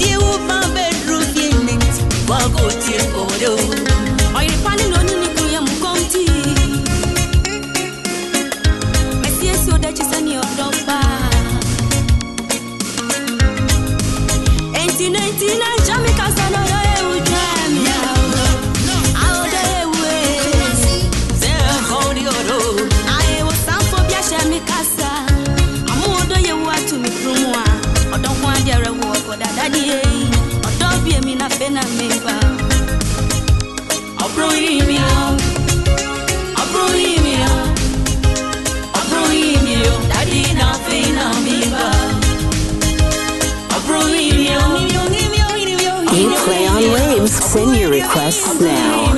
也无法。requests now.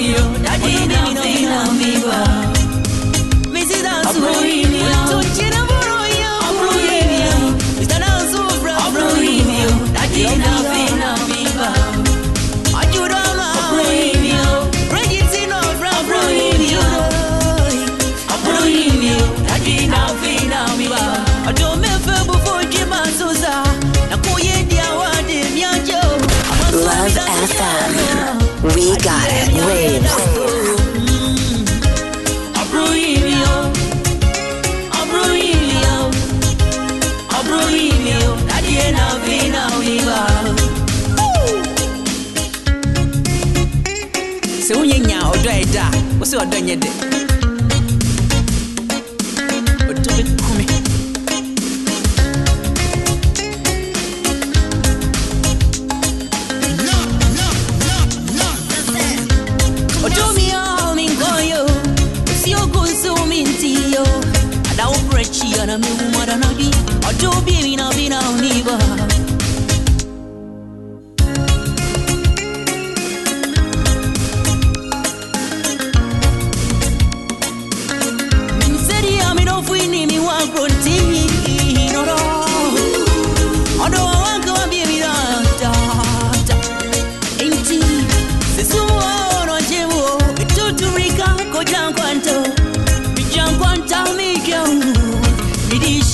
sɛ wonyɛ nya ɔdɔ a ɛda wo sɛ ɔdɔ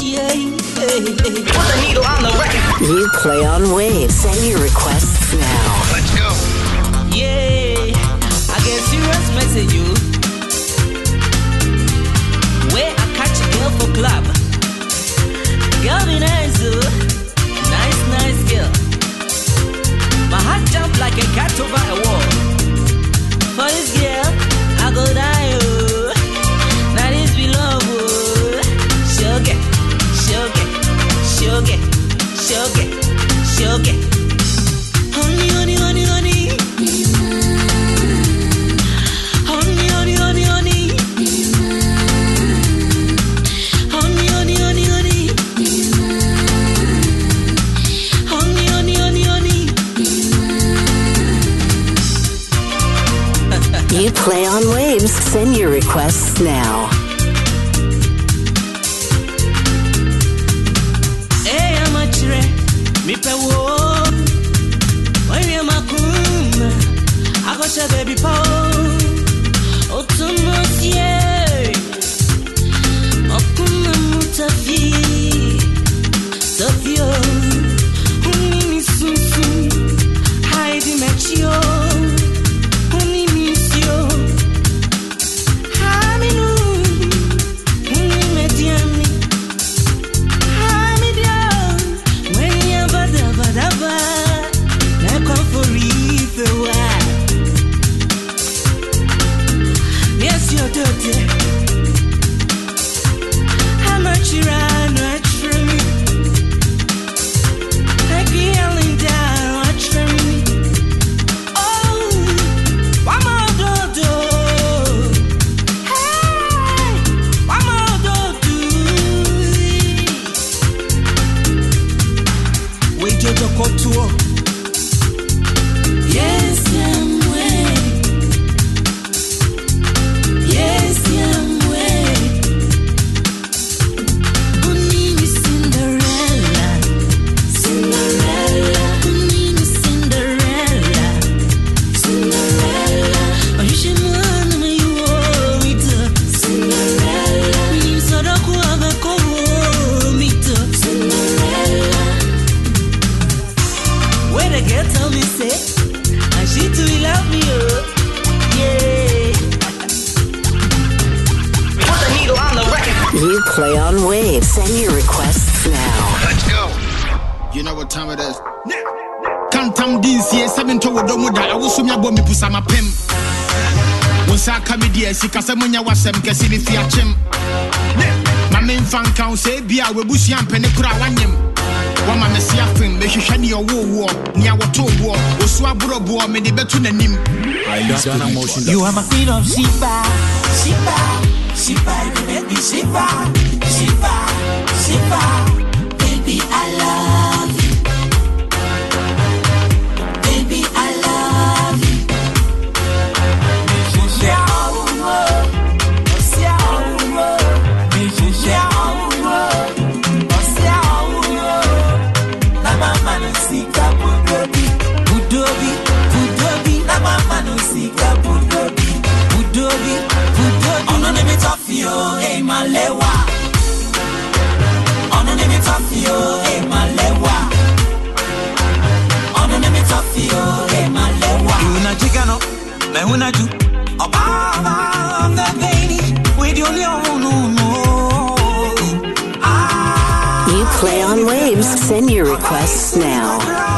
You play on waves. Send your requests now. Let's go. Yeah, I get serious message you. Where I catch a girl for club. Girl be nice, ooh, nice, nice girl. My heart jump like a cat over a wall. For this girl, I go down. Play on Waves. Send your requests now. Hey, I'm a chire. Me pewo. Oye, oh, I'm a kum. Agosha baby po. Otumo siye. Okuma mutafi. Sofio. Sikasɛm nyɛ wasɛm kɛse ne fi akyem ma memfa nka wo sɛ bia wabusua mpɛne kora wanyem wama me se afem mehwehwɛ ne ɔwoowoɔ nea wɔtoo boɔ ɔsu aborɔboɔ mede bɛto n'anim You are my queen of Shiva, Shiva, Shiva, you make me Shiva, Shiva, participar. Send your requests now.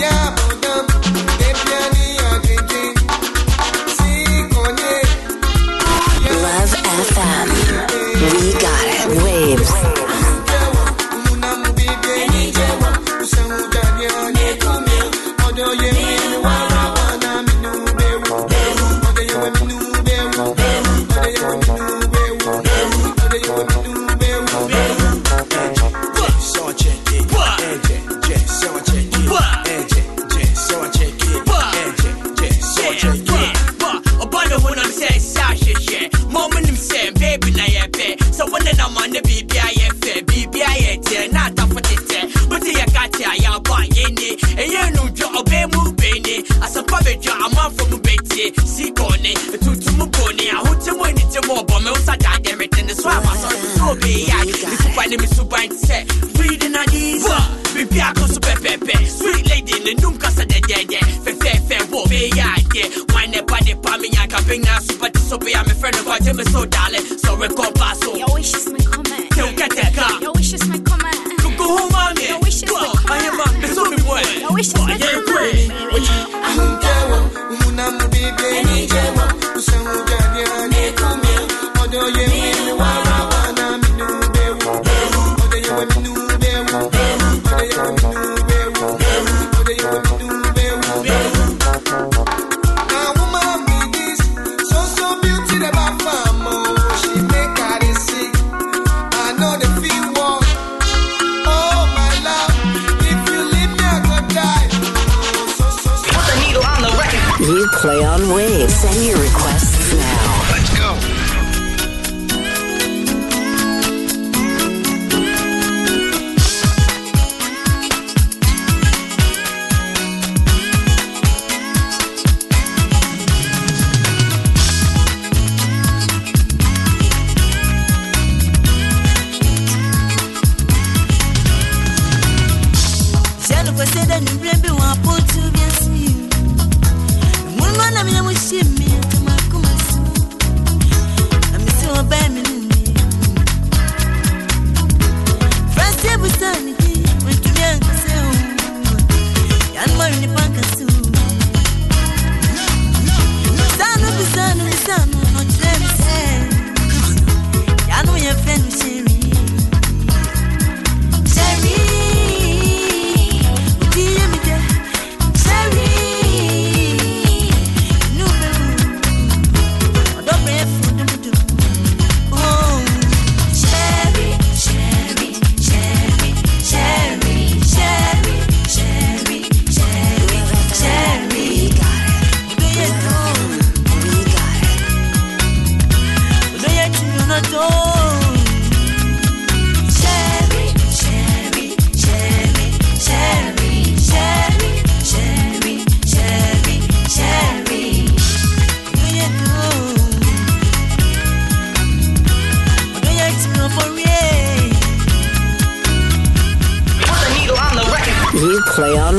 yeah. Daadɛ metene so ama sɔre so ɔbɛyɛ a mesuba ne mesuban te sɛ reading adisa biribi akɔ so pɛpɛpɛ sweet lady ne num kasa dɛdɛdɛ fɛfɛɛfɛ bɔ bɛyɛ adeɛ wan ne pa de pa menya ka bɛnya so pɛte so bɛyɛ me frɛ no kɔgye me so dale sɔre kɔba so Your wishes may come in. Tell Kateka. Your wishes may come in. Go go home, mommy. Your wishes may Well, come I am in. a me so me boy. Your wishes may Yeah, come great. in. You play on waves. Send your requests now. Let's go. Jano